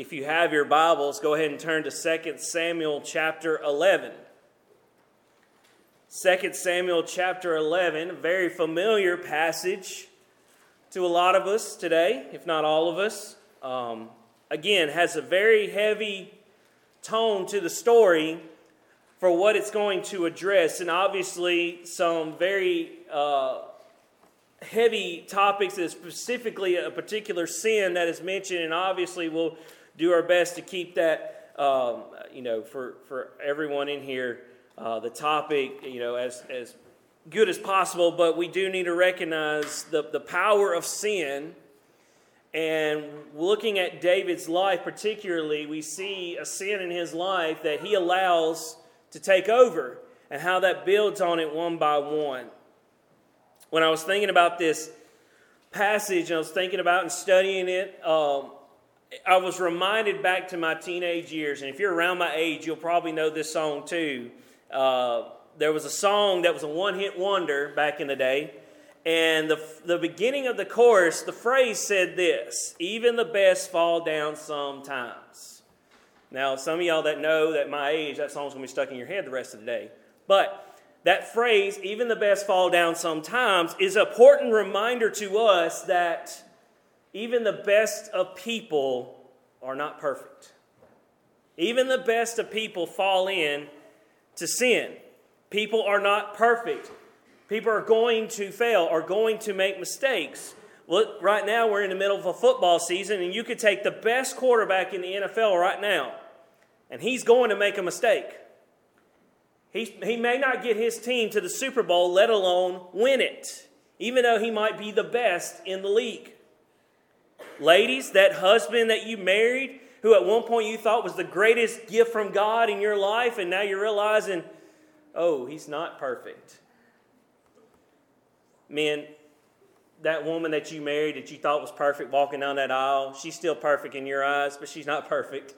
if you have your Bibles, go ahead and turn to 2 Samuel chapter 11. 2 Samuel chapter 11, a very familiar passage to a lot of us today, if not all of us. Um, again, has a very heavy tone to the story for what it's going to address, and obviously some very uh, heavy topics, that specifically a particular sin that is mentioned, and obviously we'll do our best to keep that, um, you know, for, for everyone in here, uh, the topic, you know, as, as good as possible, but we do need to recognize the, the power of sin. And looking at David's life, particularly, we see a sin in his life that he allows to take over and how that builds on it one by one. When I was thinking about this passage, and I was thinking about and studying it, um, I was reminded back to my teenage years, and if you're around my age, you'll probably know this song too. Uh, there was a song that was a one hit wonder back in the day, and the, the beginning of the chorus, the phrase said this Even the best fall down sometimes. Now, some of y'all that know that my age, that song's gonna be stuck in your head the rest of the day. But that phrase, even the best fall down sometimes, is an important reminder to us that even the best of people are not perfect. Even the best of people fall in to sin. People are not perfect. People are going to fail, are going to make mistakes. Look, right now we're in the middle of a football season, and you could take the best quarterback in the NFL right now, and he's going to make a mistake. He, he may not get his team to the Super Bowl, let alone win it, even though he might be the best in the league. Ladies, that husband that you married, who at one point you thought was the greatest gift from God in your life, and now you're realizing, oh, he's not perfect. Men, that woman that you married that you thought was perfect walking down that aisle, she's still perfect in your eyes, but she's not perfect.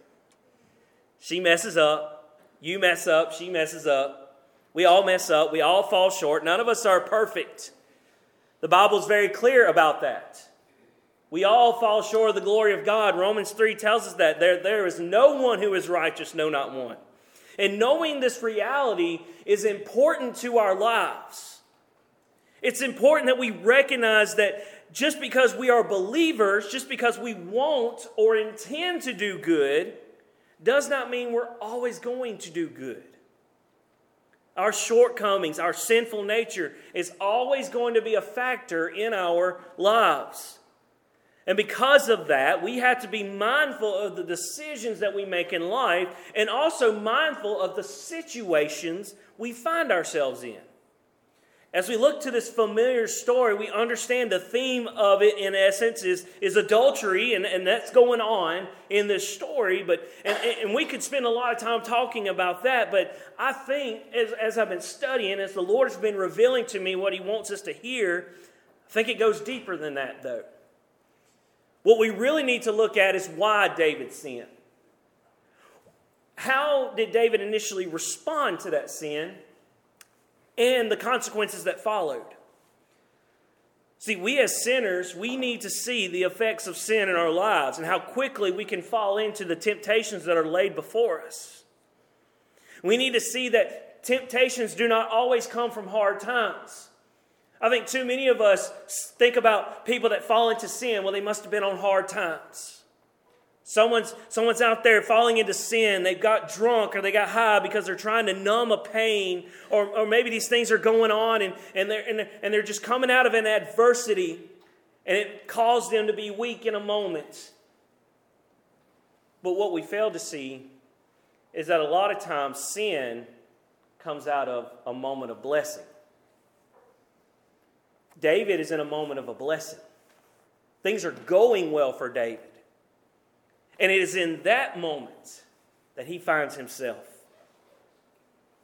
She messes up. You mess up. She messes up. We all mess up. We all fall short. None of us are perfect. The Bible's very clear about that. We all fall short of the glory of God. Romans 3 tells us that there, there is no one who is righteous, no, not one. And knowing this reality is important to our lives. It's important that we recognize that just because we are believers, just because we won't or intend to do good, does not mean we're always going to do good. Our shortcomings, our sinful nature is always going to be a factor in our lives. And because of that, we have to be mindful of the decisions that we make in life and also mindful of the situations we find ourselves in. As we look to this familiar story, we understand the theme of it in essence is, is adultery, and, and that's going on in this story. But and, and we could spend a lot of time talking about that, but I think as, as I've been studying, as the Lord has been revealing to me what He wants us to hear, I think it goes deeper than that, though. What we really need to look at is why David sinned. How did David initially respond to that sin and the consequences that followed? See, we as sinners, we need to see the effects of sin in our lives and how quickly we can fall into the temptations that are laid before us. We need to see that temptations do not always come from hard times. I think too many of us think about people that fall into sin. Well, they must have been on hard times. Someone's, someone's out there falling into sin. They've got drunk or they got high because they're trying to numb a pain, or, or maybe these things are going on and, and, they're, and, they're, and they're just coming out of an adversity and it caused them to be weak in a moment. But what we fail to see is that a lot of times sin comes out of a moment of blessing. David is in a moment of a blessing. Things are going well for David. And it is in that moment that he finds himself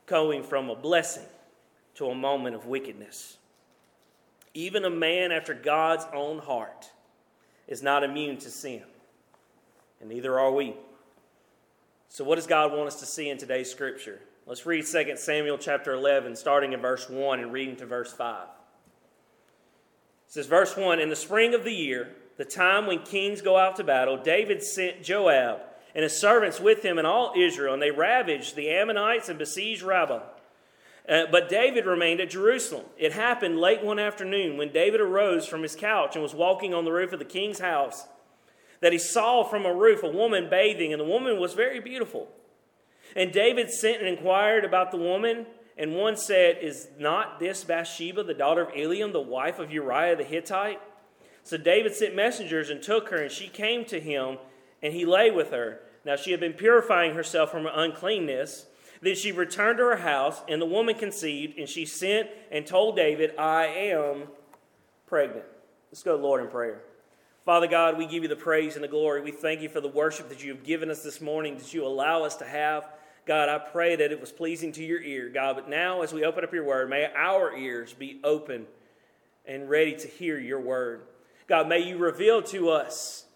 going from a blessing to a moment of wickedness. Even a man after God's own heart is not immune to sin, and neither are we. So, what does God want us to see in today's scripture? Let's read 2 Samuel chapter 11, starting in verse 1 and reading to verse 5. It says, verse 1 In the spring of the year, the time when kings go out to battle, David sent Joab and his servants with him and all Israel, and they ravaged the Ammonites and besieged Rabbah. Uh, but David remained at Jerusalem. It happened late one afternoon when David arose from his couch and was walking on the roof of the king's house that he saw from a roof a woman bathing, and the woman was very beautiful. And David sent and inquired about the woman, and one said, Is not this Bathsheba, the daughter of Eliam, the wife of Uriah the Hittite? So David sent messengers and took her, and she came to him, and he lay with her. Now she had been purifying herself from her uncleanness. Then she returned to her house, and the woman conceived, and she sent and told David, I am pregnant. Let's go, Lord, in prayer. Father God, we give you the praise and the glory. We thank you for the worship that you have given us this morning, that you allow us to have. God, I pray that it was pleasing to your ear, God. But now, as we open up your word, may our ears be open and ready to hear your word. God, may you reveal to us,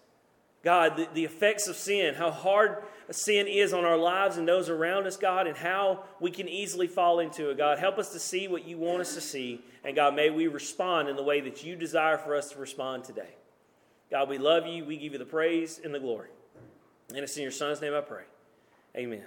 God, the, the effects of sin, how hard sin is on our lives and those around us, God, and how we can easily fall into it. God, help us to see what you want us to see. And God, may we respond in the way that you desire for us to respond today. God, we love you. We give you the praise and the glory. And it's in your Son's name I pray. Amen.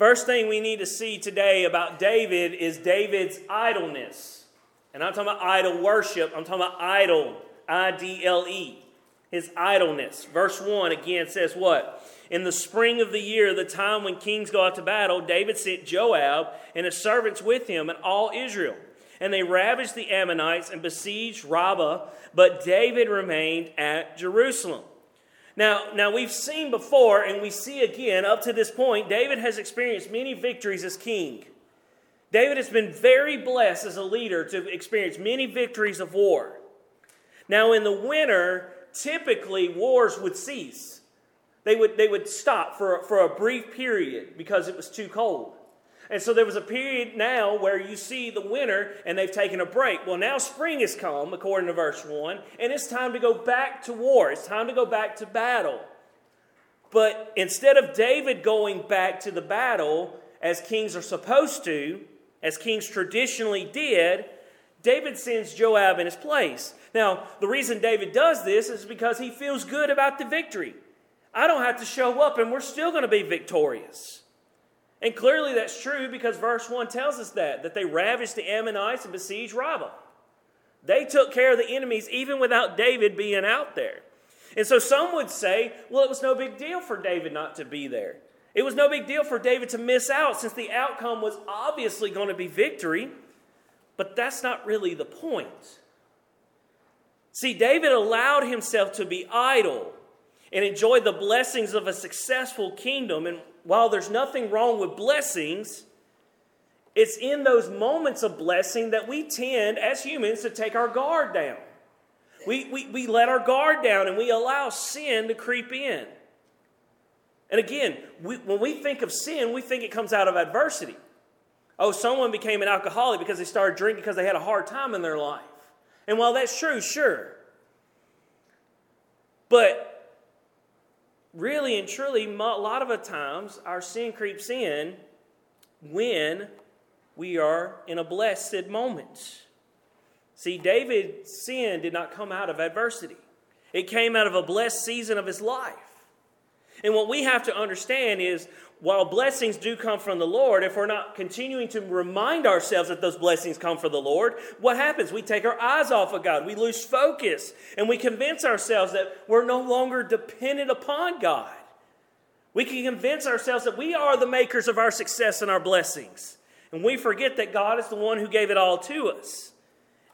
First thing we need to see today about David is David's idleness. And I'm talking about idol worship. I'm talking about idle, I D L E his idleness. Verse 1 again says what? In the spring of the year, the time when kings go out to battle, David sent Joab and his servants with him and all Israel. And they ravaged the Ammonites and besieged Rabbah, but David remained at Jerusalem. Now, now we've seen before, and we see again up to this point, David has experienced many victories as king. David has been very blessed as a leader to experience many victories of war. Now, in the winter, typically wars would cease. They would, they would stop for, for a brief period because it was too cold. And so there was a period now where you see the winter and they've taken a break. Well, now spring has come, according to verse 1, and it's time to go back to war. It's time to go back to battle. But instead of David going back to the battle as kings are supposed to, as kings traditionally did, David sends Joab in his place. Now, the reason David does this is because he feels good about the victory. I don't have to show up and we're still going to be victorious. And clearly that's true because verse 1 tells us that, that they ravaged the Ammonites and besieged Rabbah. They took care of the enemies even without David being out there. And so some would say, well, it was no big deal for David not to be there. It was no big deal for David to miss out since the outcome was obviously going to be victory. But that's not really the point. See, David allowed himself to be idle and enjoy the blessings of a successful kingdom. And while there's nothing wrong with blessings, it's in those moments of blessing that we tend, as humans, to take our guard down. We, we, we let our guard down and we allow sin to creep in. And again, we, when we think of sin, we think it comes out of adversity. Oh, someone became an alcoholic because they started drinking because they had a hard time in their life. And while that's true, sure. But really and truly, a lot of times our sin creeps in when we are in a blessed moment. See, David's sin did not come out of adversity, it came out of a blessed season of his life. And what we have to understand is while blessings do come from the Lord, if we're not continuing to remind ourselves that those blessings come from the Lord, what happens? We take our eyes off of God. We lose focus and we convince ourselves that we're no longer dependent upon God. We can convince ourselves that we are the makers of our success and our blessings. And we forget that God is the one who gave it all to us.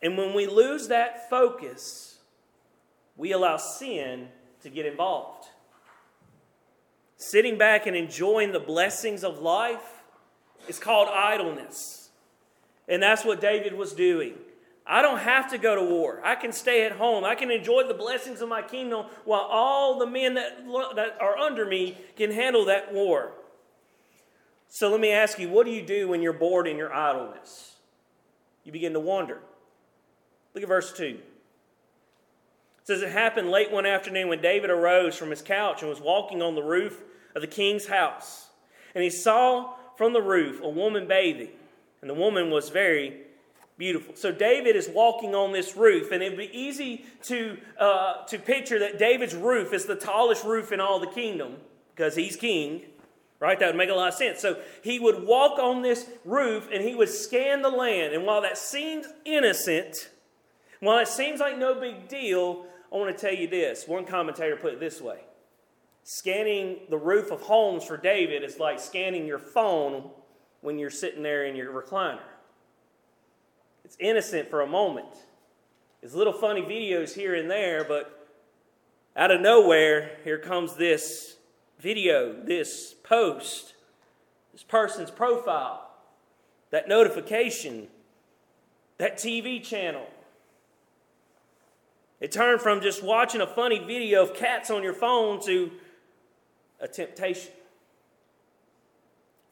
And when we lose that focus, we allow sin to get involved. Sitting back and enjoying the blessings of life is called idleness. And that's what David was doing. I don't have to go to war. I can stay at home. I can enjoy the blessings of my kingdom while all the men that, that are under me can handle that war. So let me ask you what do you do when you're bored in your idleness? You begin to wander. Look at verse 2 says it happened late one afternoon when David arose from his couch and was walking on the roof of the king's house. And he saw from the roof a woman bathing, and the woman was very Beautiful. So David is walking on this roof, and it'd be easy to, uh, to picture that David's roof is the tallest roof in all the kingdom because he's king, right? That would make a lot of sense. So he would walk on this roof and he would scan the land. And while that seems innocent, while it seems like no big deal, I want to tell you this. One commentator put it this way Scanning the roof of homes for David is like scanning your phone when you're sitting there in your recliner. It's innocent for a moment. It's little funny videos here and there, but out of nowhere, here comes this video, this post, this person's profile, that notification, that TV channel. It turned from just watching a funny video of cats on your phone to a temptation.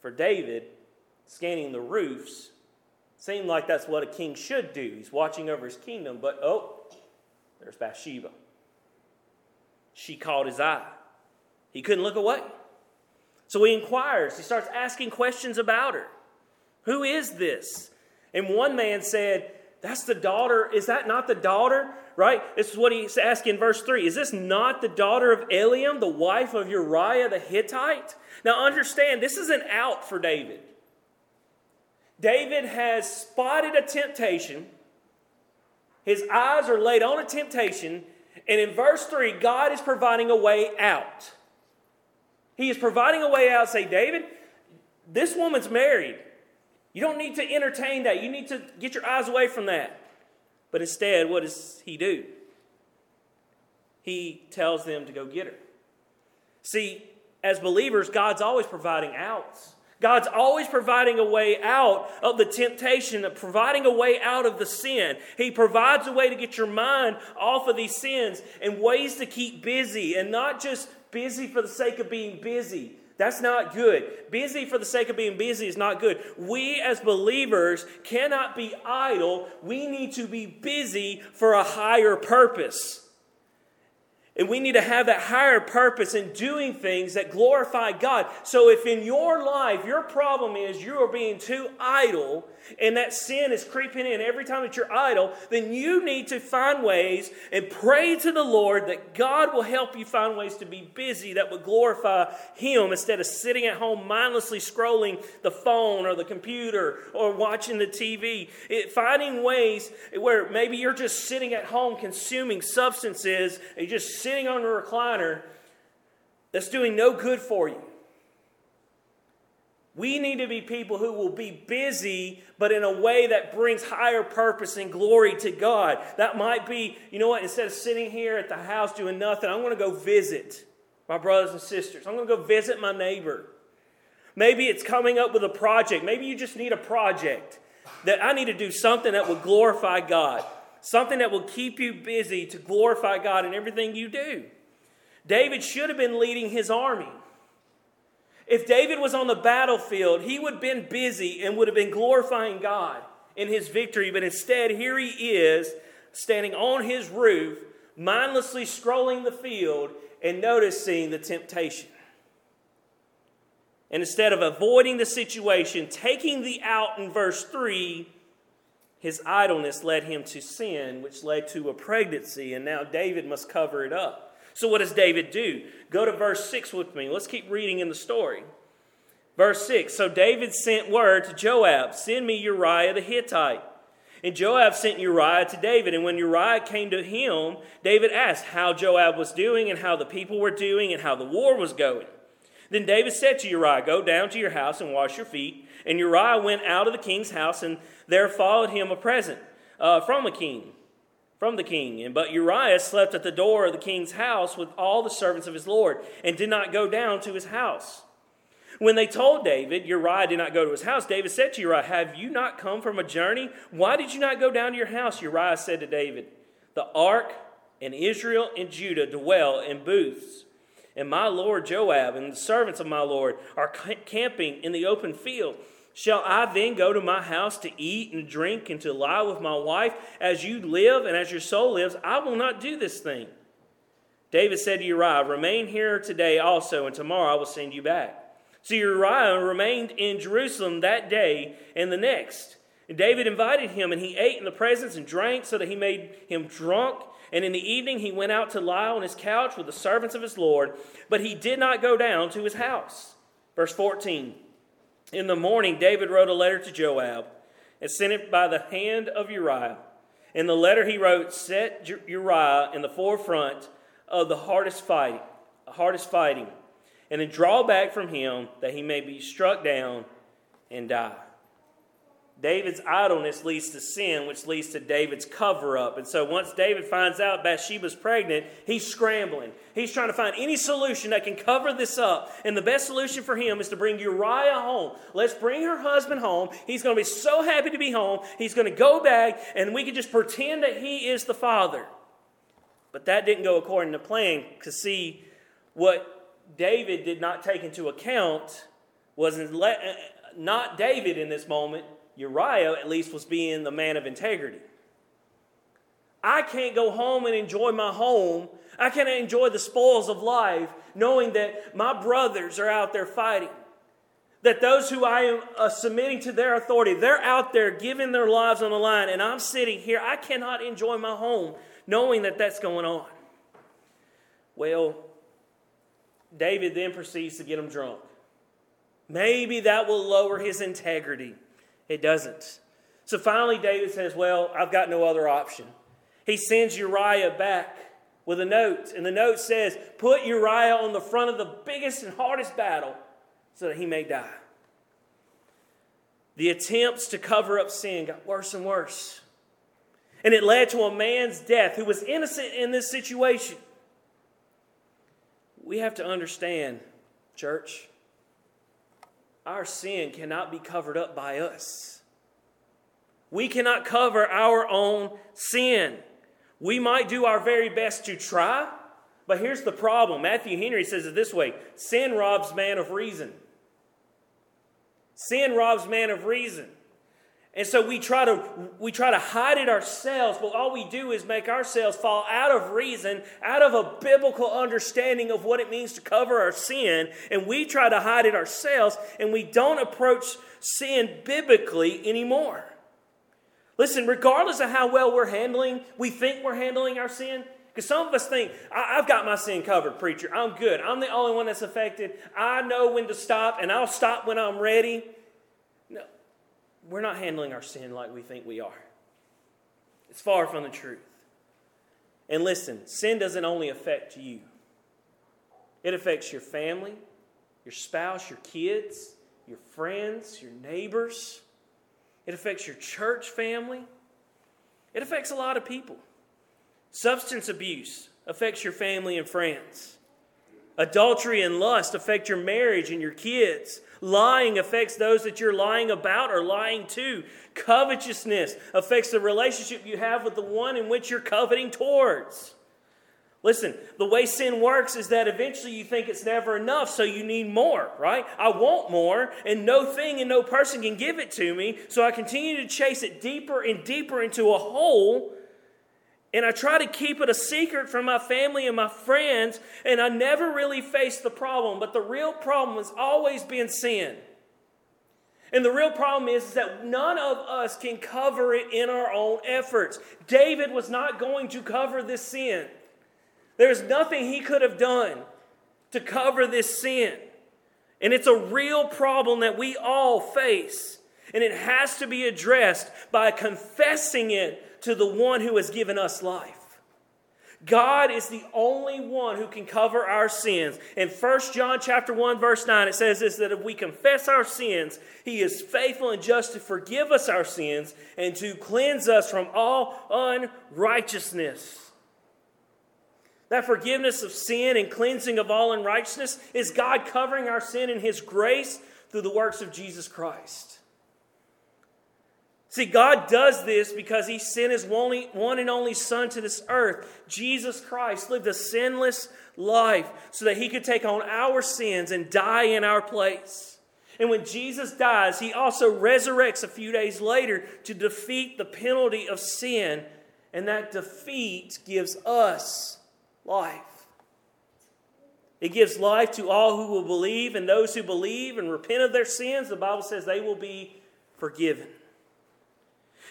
For David, scanning the roofs Seemed like that's what a king should do. He's watching over his kingdom, but oh, there's Bathsheba. She caught his eye. He couldn't look away. So he inquires. He starts asking questions about her. Who is this? And one man said, That's the daughter. Is that not the daughter? Right? This is what he's asking in verse 3. Is this not the daughter of Eliam, the wife of Uriah the Hittite? Now understand, this is an out for David. David has spotted a temptation. His eyes are laid on a temptation. And in verse 3, God is providing a way out. He is providing a way out. Say, David, this woman's married. You don't need to entertain that. You need to get your eyes away from that. But instead, what does he do? He tells them to go get her. See, as believers, God's always providing outs. God's always providing a way out of the temptation, of providing a way out of the sin. He provides a way to get your mind off of these sins and ways to keep busy and not just busy for the sake of being busy. That's not good. Busy for the sake of being busy is not good. We as believers cannot be idle. We need to be busy for a higher purpose. And we need to have that higher purpose in doing things that glorify God. So, if in your life your problem is you are being too idle and that sin is creeping in every time that you're idle, then you need to find ways and pray to the Lord that God will help you find ways to be busy that would glorify Him instead of sitting at home mindlessly scrolling the phone or the computer or watching the TV. It, finding ways where maybe you're just sitting at home consuming substances and you're just sitting on a recliner that's doing no good for you. We need to be people who will be busy, but in a way that brings higher purpose and glory to God. That might be, you know what, instead of sitting here at the house doing nothing, I'm going to go visit my brothers and sisters. I'm going to go visit my neighbor. Maybe it's coming up with a project. Maybe you just need a project that I need to do something that will glorify God, something that will keep you busy to glorify God in everything you do. David should have been leading his army. If David was on the battlefield, he would have been busy and would have been glorifying God in his victory. But instead, here he is standing on his roof, mindlessly scrolling the field and noticing the temptation. And instead of avoiding the situation, taking the out in verse 3, his idleness led him to sin, which led to a pregnancy, and now David must cover it up. So, what does David do? Go to verse 6 with me. Let's keep reading in the story. Verse 6 So David sent word to Joab, Send me Uriah the Hittite. And Joab sent Uriah to David. And when Uriah came to him, David asked how Joab was doing, and how the people were doing, and how the war was going. Then David said to Uriah, Go down to your house and wash your feet. And Uriah went out of the king's house, and there followed him a present uh, from a king from the king. And but Uriah slept at the door of the king's house with all the servants of his lord, and did not go down to his house. When they told David, Uriah did not go to his house, David said to Uriah, Have you not come from a journey? Why did you not go down to your house? Uriah said to David, The ark and Israel and Judah dwell in booths. And my lord Joab and the servants of my lord are camping in the open field. Shall I then go to my house to eat and drink and to lie with my wife? As you live and as your soul lives, I will not do this thing. David said to Uriah, Remain here today also, and tomorrow I will send you back. So Uriah remained in Jerusalem that day and the next. And David invited him, and he ate in the presence and drank so that he made him drunk. And in the evening he went out to lie on his couch with the servants of his Lord, but he did not go down to his house. Verse 14 In the morning, David wrote a letter to Joab and sent it by the hand of Uriah. In the letter he wrote, Set Uriah in the forefront of the hardest fighting, hardest fighting, and then draw back from him that he may be struck down and die. David's idleness leads to sin, which leads to David's cover up. And so once David finds out Bathsheba's pregnant, he's scrambling. He's trying to find any solution that can cover this up. And the best solution for him is to bring Uriah home. Let's bring her husband home. He's going to be so happy to be home. He's going to go back, and we can just pretend that he is the father. But that didn't go according to plan. Because, see, what David did not take into account was uh, not David in this moment Uriah at least was being the man of integrity. I can't go home and enjoy my home. I can't enjoy the spoils of life knowing that my brothers are out there fighting. That those who I am uh, submitting to their authority, they're out there giving their lives on the line, and I'm sitting here. I cannot enjoy my home knowing that that's going on. Well, David then proceeds to get him drunk. Maybe that will lower his integrity. It doesn't. So finally, David says, Well, I've got no other option. He sends Uriah back with a note, and the note says, Put Uriah on the front of the biggest and hardest battle so that he may die. The attempts to cover up sin got worse and worse. And it led to a man's death who was innocent in this situation. We have to understand, church, our sin cannot be covered up by us. We cannot cover our own sin. We might do our very best to try, but here's the problem. Matthew Henry says it this way sin robs man of reason. Sin robs man of reason. And so we try to we try to hide it ourselves, but all we do is make ourselves fall out of reason, out of a biblical understanding of what it means to cover our sin, and we try to hide it ourselves, and we don't approach sin biblically anymore. Listen, regardless of how well we're handling, we think we're handling our sin. Because some of us think, I- have got my sin covered, preacher. I'm good. I'm the only one that's affected. I know when to stop, and I'll stop when I'm ready we're not handling our sin like we think we are. It's far from the truth. And listen, sin doesn't only affect you, it affects your family, your spouse, your kids, your friends, your neighbors. It affects your church family. It affects a lot of people. Substance abuse affects your family and friends. Adultery and lust affect your marriage and your kids. Lying affects those that you're lying about or lying to. Covetousness affects the relationship you have with the one in which you're coveting towards. Listen, the way sin works is that eventually you think it's never enough, so you need more, right? I want more, and no thing and no person can give it to me, so I continue to chase it deeper and deeper into a hole and I try to keep it a secret from my family and my friends, and I never really face the problem. But the real problem has always been sin. And the real problem is, is that none of us can cover it in our own efforts. David was not going to cover this sin. There's nothing he could have done to cover this sin. And it's a real problem that we all face. And it has to be addressed by confessing it to the one who has given us life. God is the only one who can cover our sins. In 1 John chapter 1 verse 9 it says this that if we confess our sins, he is faithful and just to forgive us our sins and to cleanse us from all unrighteousness. That forgiveness of sin and cleansing of all unrighteousness is God covering our sin in his grace through the works of Jesus Christ. See, God does this because He sent His only, one and only Son to this earth. Jesus Christ lived a sinless life so that He could take on our sins and die in our place. And when Jesus dies, He also resurrects a few days later to defeat the penalty of sin. And that defeat gives us life. It gives life to all who will believe, and those who believe and repent of their sins, the Bible says they will be forgiven.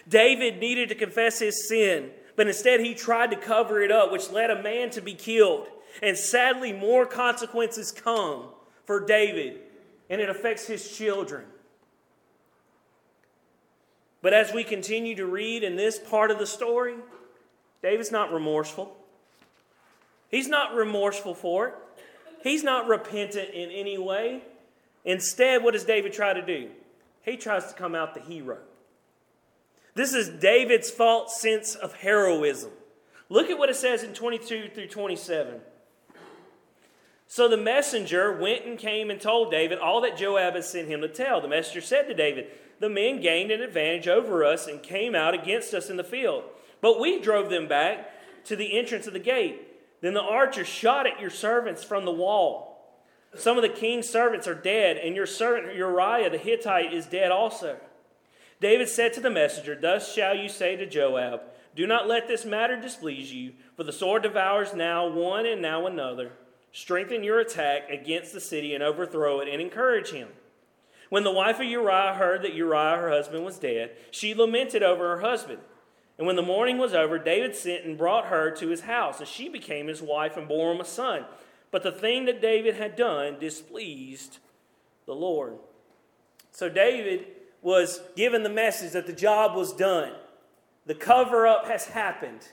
David needed to confess his sin, but instead he tried to cover it up, which led a man to be killed. And sadly, more consequences come for David, and it affects his children. But as we continue to read in this part of the story, David's not remorseful. He's not remorseful for it. He's not repentant in any way. Instead, what does David try to do? He tries to come out the hero. This is David's false sense of heroism. Look at what it says in 22 through 27. So the messenger went and came and told David all that Joab had sent him to tell. The messenger said to David, The men gained an advantage over us and came out against us in the field. But we drove them back to the entrance of the gate. Then the archers shot at your servants from the wall. Some of the king's servants are dead, and your servant Uriah the Hittite is dead also. David said to the messenger, Thus shall you say to Joab, Do not let this matter displease you, for the sword devours now one and now another. Strengthen your attack against the city and overthrow it and encourage him. When the wife of Uriah heard that Uriah, her husband, was dead, she lamented over her husband. And when the mourning was over, David sent and brought her to his house, and she became his wife and bore him a son. But the thing that David had done displeased the Lord. So David was given the message that the job was done. The cover up has happened.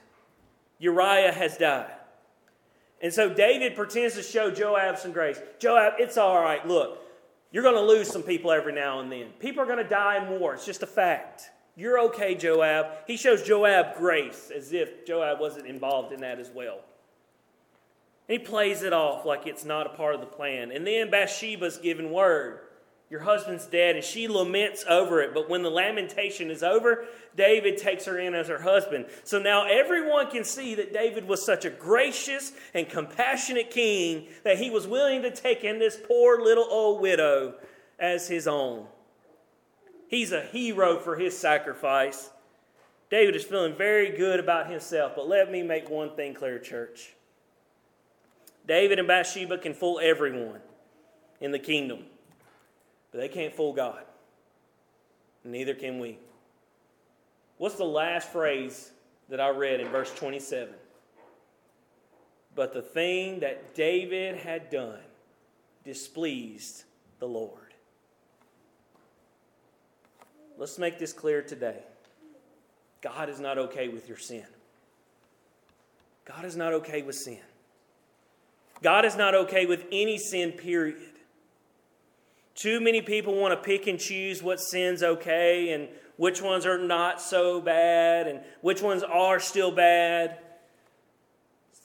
Uriah has died. And so David pretends to show Joab some grace. Joab, it's all right. Look, you're going to lose some people every now and then. People are going to die in war. It's just a fact. You're okay, Joab. He shows Joab grace as if Joab wasn't involved in that as well. he plays it off like it's not a part of the plan. And then Bathsheba's given word your husband's dead, and she laments over it. But when the lamentation is over, David takes her in as her husband. So now everyone can see that David was such a gracious and compassionate king that he was willing to take in this poor little old widow as his own. He's a hero for his sacrifice. David is feeling very good about himself, but let me make one thing clear, church. David and Bathsheba can fool everyone in the kingdom. But they can't fool God. Neither can we. What's the last phrase that I read in verse 27? But the thing that David had done displeased the Lord. Let's make this clear today. God is not okay with your sin. God is not okay with sin. God is not okay with any sin, period. Too many people want to pick and choose what sin's okay and which ones are not so bad and which ones are still bad.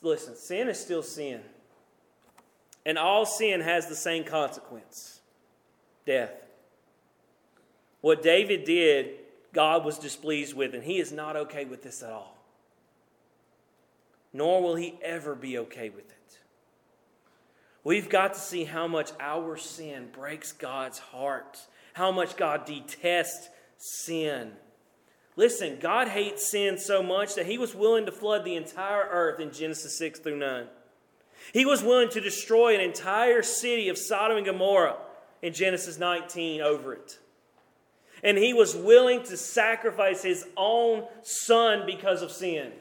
Listen, sin is still sin. And all sin has the same consequence death. What David did, God was displeased with, and he is not okay with this at all. Nor will he ever be okay with it. We've got to see how much our sin breaks God's heart, how much God detests sin. Listen, God hates sin so much that he was willing to flood the entire earth in Genesis 6 through 9. He was willing to destroy an entire city of Sodom and Gomorrah in Genesis 19 over it. And he was willing to sacrifice his own son because of sin.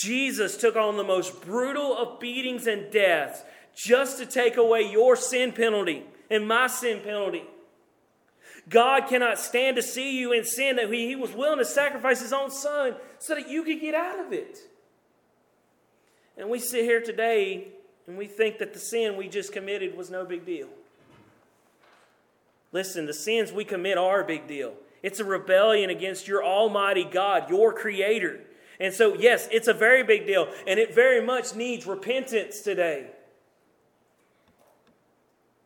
Jesus took on the most brutal of beatings and deaths just to take away your sin penalty and my sin penalty. God cannot stand to see you in sin that he, was willing to sacrifice his own son so that you could get out of it. And we sit here today and we think that the sin we just committed was no big deal. Listen, the sins we commit are a big deal. It's a rebellion against your Almighty God, your Creator. And so, yes, it's a very big deal, and it very much needs repentance today.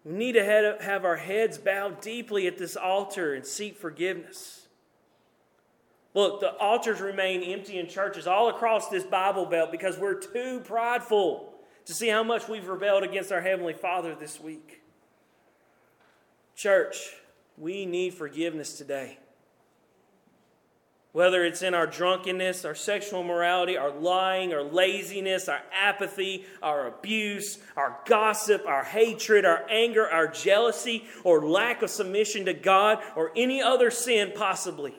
We need to have our heads bowed deeply at this altar and seek forgiveness. Look, the altars remain empty in churches all across this Bible belt because we're too prideful to see how much we've rebelled against our Heavenly Father this week. Church, we need forgiveness today. Whether it's in our drunkenness, our sexual morality, our lying, our laziness, our apathy, our abuse, our gossip, our hatred, our anger, our jealousy, or lack of submission to God, or any other sin possibly.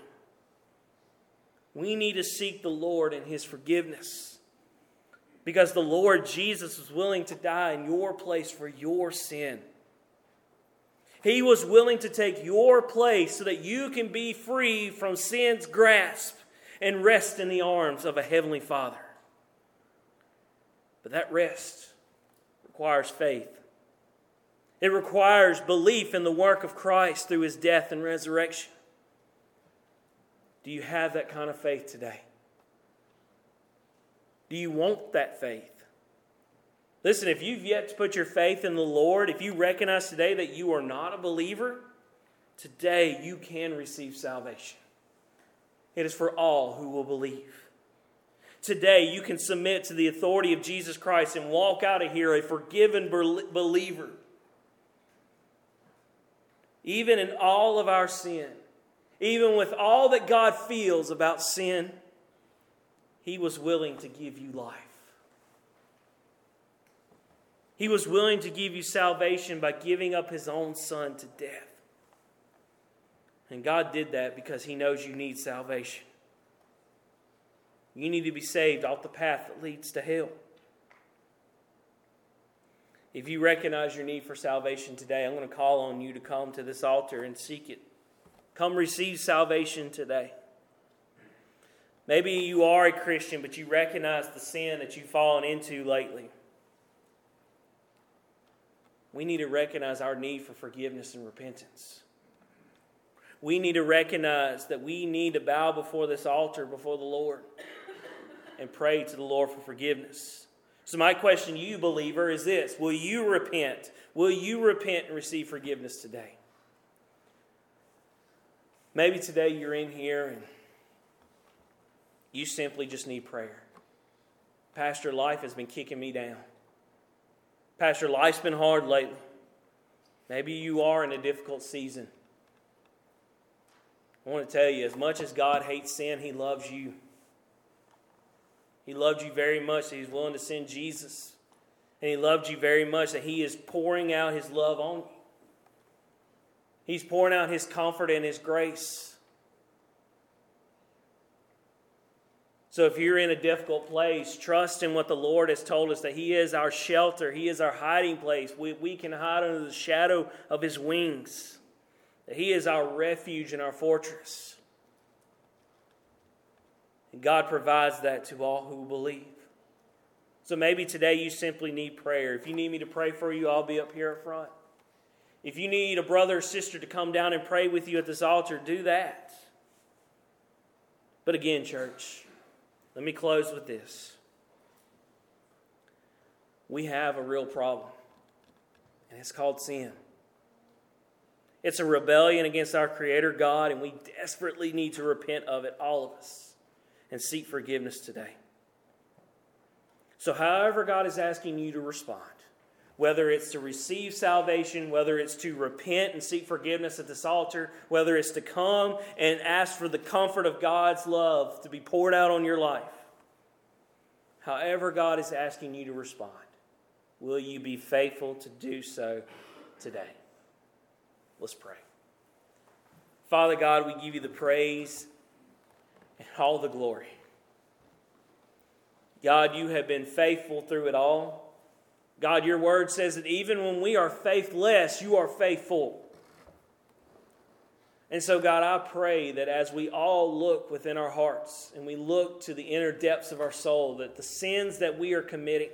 We need to seek the Lord and His forgiveness. Because the Lord Jesus was willing to die in your place for your sin. He was willing to take your place so that you can be free from sin's grasp and rest in the arms of a heavenly Father. But that rest requires faith. It requires belief in the work of Christ through his death and resurrection. Do you have that kind of faith today? Do you want that faith? Listen, if you've yet to put your faith in the Lord, if you recognize today that you are not a believer, today you can receive salvation. It is for all who will believe. Today you can submit to the authority of Jesus Christ and walk out of here a forgiven believer. Even in all of our sin, even with all that God feels about sin, He was willing to give you life. He was willing to give you salvation by giving up his own son to death. And God did that because he knows you need salvation. You need to be saved off the path that leads to hell. If you recognize your need for salvation today, I'm going to call on you to come to this altar and seek it. Come receive salvation today. Maybe you are a Christian, but you recognize the sin that you've fallen into lately we need to recognize our need for forgiveness and repentance. We need to recognize that we need to bow before this altar, before the Lord, and pray to the Lord for forgiveness. So, my question to you, believer, is this Will you repent? Will you repent and receive forgiveness today? Maybe today you're in here and you simply just need prayer. Pastor, life has been kicking me down. Pastor, life's been hard lately. Maybe you are in a difficult season. I want to tell you, as much as God hates sin, He loves you. He loved you very much that He's willing to send Jesus. And He loved you very much that He is pouring out His love on you. He's pouring out His comfort and His grace. So if you're in a difficult place, trust in what the Lord has told us that He is our shelter, He is our hiding place. We, we can hide under the shadow of His wings, that He is our refuge and our fortress. And God provides that to all who believe. So maybe today you simply need prayer. If you need me to pray for you, I'll be up here up front. If you need a brother or sister to come down and pray with you at this altar, do that. But again, church, let me close with this. We have a real problem, and it's called sin. It's a rebellion against our Creator God, and we desperately need to repent of it, all of us, and seek forgiveness today. So, however, God is asking you to respond, whether it's to receive salvation, whether it's to repent and seek forgiveness at this altar, whether it's to come and ask for the comfort of God's love to be poured out on your life. However, God is asking you to respond, will you be faithful to do so today? Let's pray. Father God, we give you the praise and all the glory. God, you have been faithful through it all. God, your word says that even when we are faithless, you are faithful. And so, God, I pray that as we all look within our hearts and we look to the inner depths of our soul, that the sins that we are committing,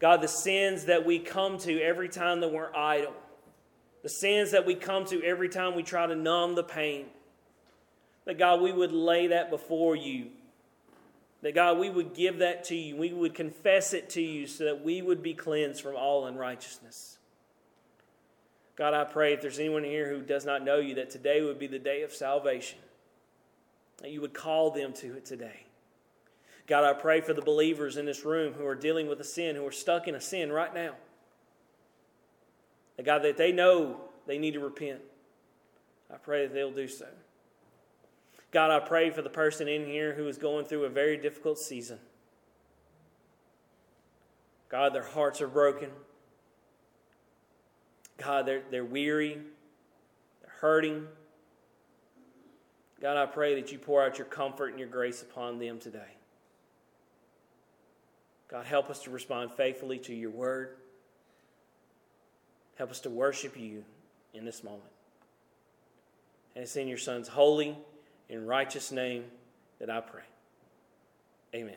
God, the sins that we come to every time that we're idle, the sins that we come to every time we try to numb the pain, that God, we would lay that before you that God, we would give that to you. We would confess it to you so that we would be cleansed from all unrighteousness. God, I pray if there's anyone here who does not know you, that today would be the day of salvation, that you would call them to it today. God, I pray for the believers in this room who are dealing with a sin, who are stuck in a sin right now. That God, that they know they need to repent. I pray that they'll do so. God, I pray for the person in here who is going through a very difficult season. God, their hearts are broken. God, they're, they're weary, they're hurting. God, I pray that you pour out your comfort and your grace upon them today. God, help us to respond faithfully to your word. Help us to worship you in this moment. And it's in your Son's holy and righteous name that I pray. Amen.